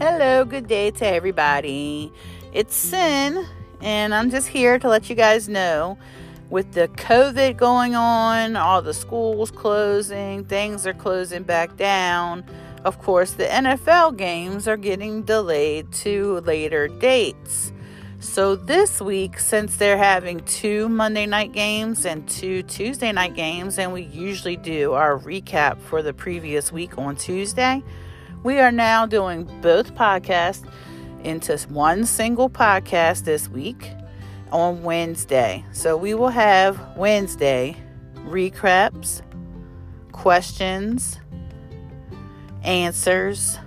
Hello, good day to everybody. It's Sin, and I'm just here to let you guys know with the COVID going on, all the schools closing, things are closing back down. Of course, the NFL games are getting delayed to later dates. So, this week, since they're having two Monday night games and two Tuesday night games, and we usually do our recap for the previous week on Tuesday, we are now doing both podcasts into one single podcast this week on Wednesday. So, we will have Wednesday recaps, questions, answers,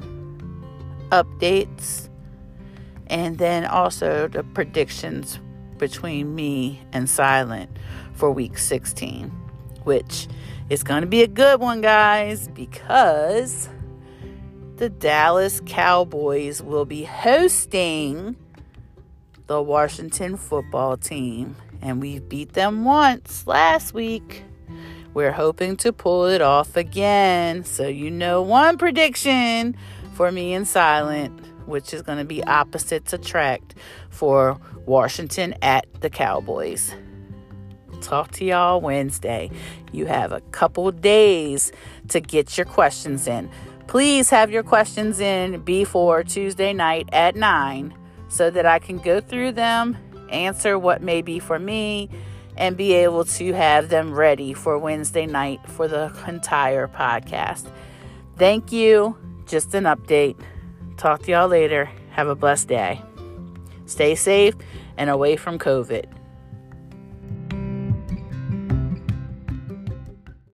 updates, and then also the predictions between me and Silent for week 16, which is going to be a good one, guys, because the Dallas Cowboys will be hosting the Washington football team. And we beat them once last week. We're hoping to pull it off again. So, you know, one prediction for me and Silent, which is going to be opposites attract for Washington at the Cowboys. Talk to y'all Wednesday. You have a couple days to get your questions in. Please have your questions in before Tuesday night at 9 so that I can go through them, answer what may be for me, and be able to have them ready for Wednesday night for the entire podcast. Thank you. Just an update. Talk to y'all later. Have a blessed day. Stay safe and away from COVID.